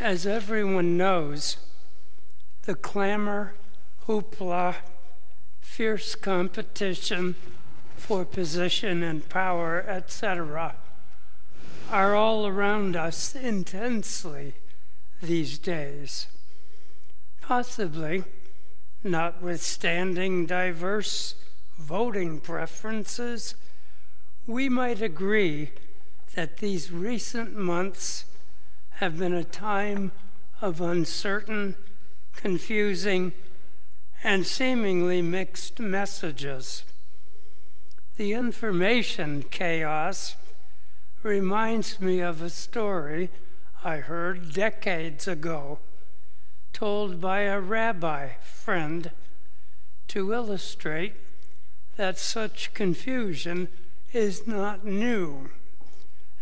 As everyone knows, the clamor, hoopla, fierce competition for position and power, etc., are all around us intensely these days. Possibly, notwithstanding diverse voting preferences, we might agree that these recent months have been a time of uncertain, confusing, and seemingly mixed messages. The information chaos reminds me of a story I heard decades ago, told by a rabbi friend to illustrate that such confusion is not new.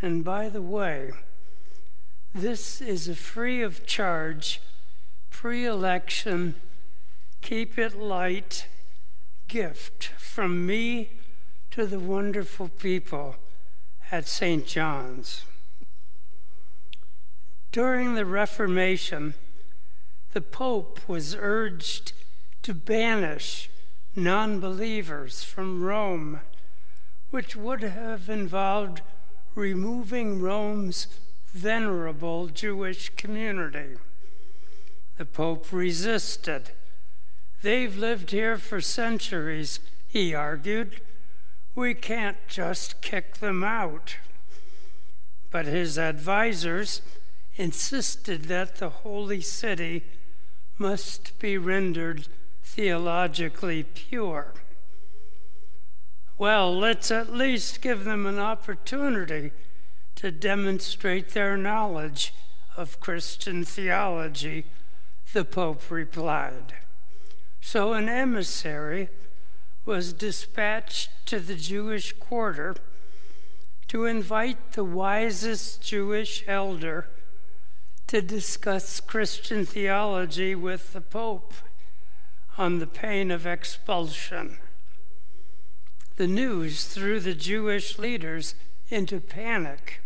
And by the way, this is a free of charge, pre election, keep it light gift from me to the wonderful people at St. John's. During the Reformation, the Pope was urged to banish non believers from Rome, which would have involved removing Rome's venerable Jewish community. The Pope resisted. They've lived here for centuries, he argued. We can't just kick them out. But his advisers insisted that the holy city must be rendered theologically pure. Well, let's at least give them an opportunity to demonstrate their knowledge of Christian theology, the Pope replied. So an emissary was dispatched to the Jewish quarter to invite the wisest Jewish elder to discuss Christian theology with the Pope on the pain of expulsion. The news threw the Jewish leaders into panic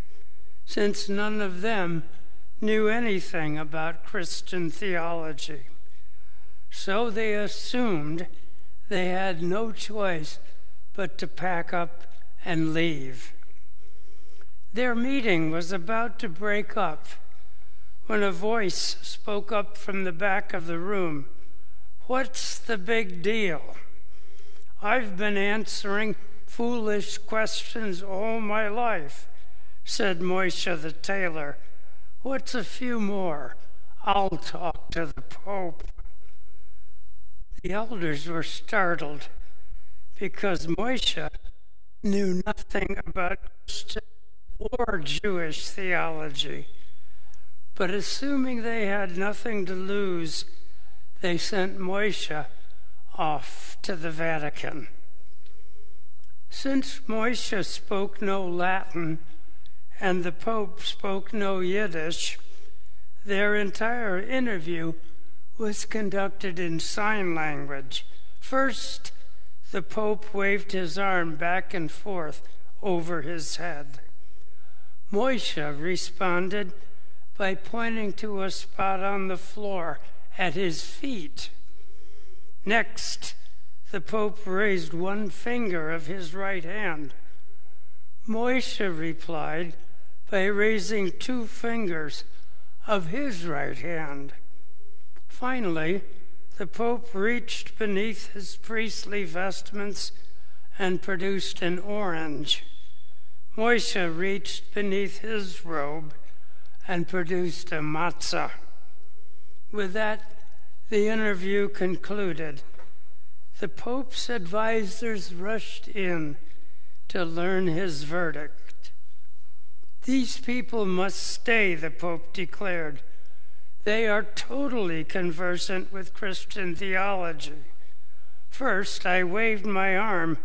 since none of them knew anything about Christian theology. So they assumed they had no choice but to pack up and leave. Their meeting was about to break up when a voice spoke up from the back of the room. What's the big deal? I've been answering foolish questions all my life said Moishe the tailor. What's a few more? I'll talk to the Pope. The elders were startled because Moishe knew nothing about Christian or Jewish theology. But assuming they had nothing to lose, they sent Moishe off to the Vatican. Since Moishe spoke no Latin, and the Pope spoke no Yiddish, their entire interview was conducted in sign language. First, the Pope waved his arm back and forth over his head. Moishe responded by pointing to a spot on the floor at his feet. Next, the Pope raised one finger of his right hand. Moishe replied by raising two fingers of his right hand. Finally, the Pope reached beneath his priestly vestments and produced an orange. Moishe reached beneath his robe and produced a matzah. With that, the interview concluded. The Pope's advisers rushed in to learn his verdict. These people must stay, the Pope declared. They are totally conversant with Christian theology. First, I waved my arm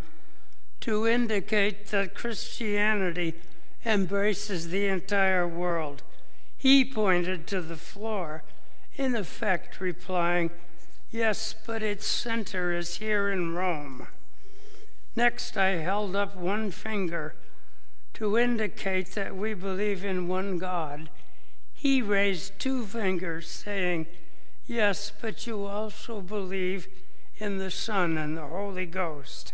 to indicate that Christianity embraces the entire world. He pointed to the floor, in effect replying, Yes, but its center is here in Rome. Next, I held up one finger to indicate that we believe in one God. he raised two fingers, saying, Yes, but you also believe in the Son and the Holy Ghost.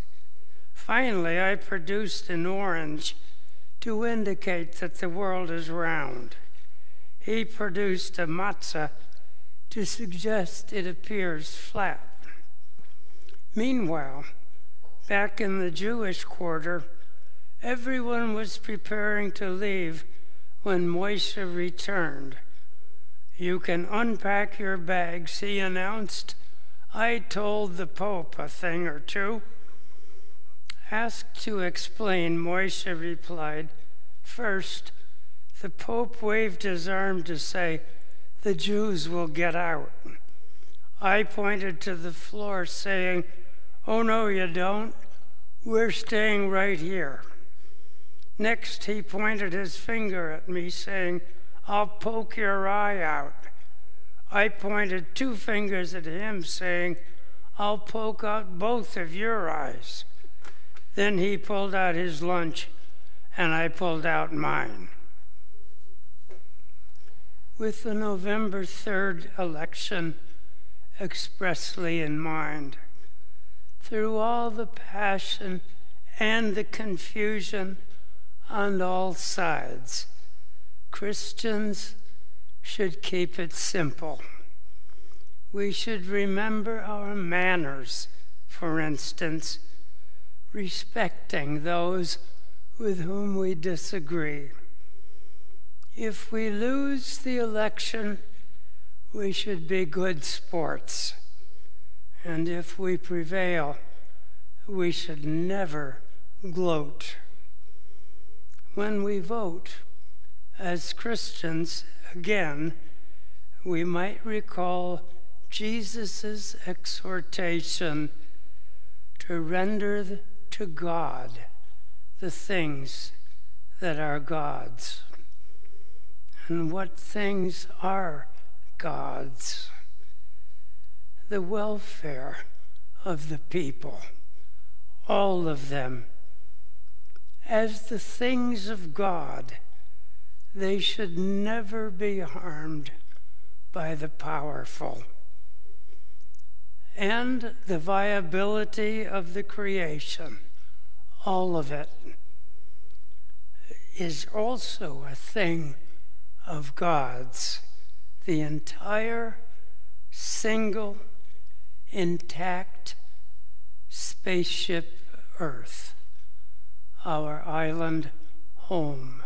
Finally, I produced an orange to indicate that the world is round. He produced a matzah to suggest it appears flat. Meanwhile, back in the Jewish quarter, everyone was preparing to leave when Moshe returned. You can unpack your bags, he announced. I told the Pope a thing or two. Asked to explain, Moshe replied, First, the Pope waved his arm to say, The Jews will get out. I pointed to the floor, saying, Oh, no, you don't. We're staying right here. Next, he pointed his finger at me, saying, I'll poke your eye out. I pointed two fingers at him, saying, I'll poke out both of your eyes. Then he pulled out his lunch, and I pulled out mine. With the November 3rd election expressly in mind, through all the passion and the confusion, on all sides. Christians should keep it simple. We should remember our manners, for instance, respecting those with whom we disagree. If we lose the election, we should be good sports. And if we prevail, we should never gloat when we vote as Christians, again, we might recall Jesus' exhortation to render to God the things that are God's. And what things are God's? The welfare of the people, all of them as the things of God, they should never be harmed by the powerful. And the viability of the creation, all of it, is also a thing of God's. The entire, single, intact spaceship Earth our island home.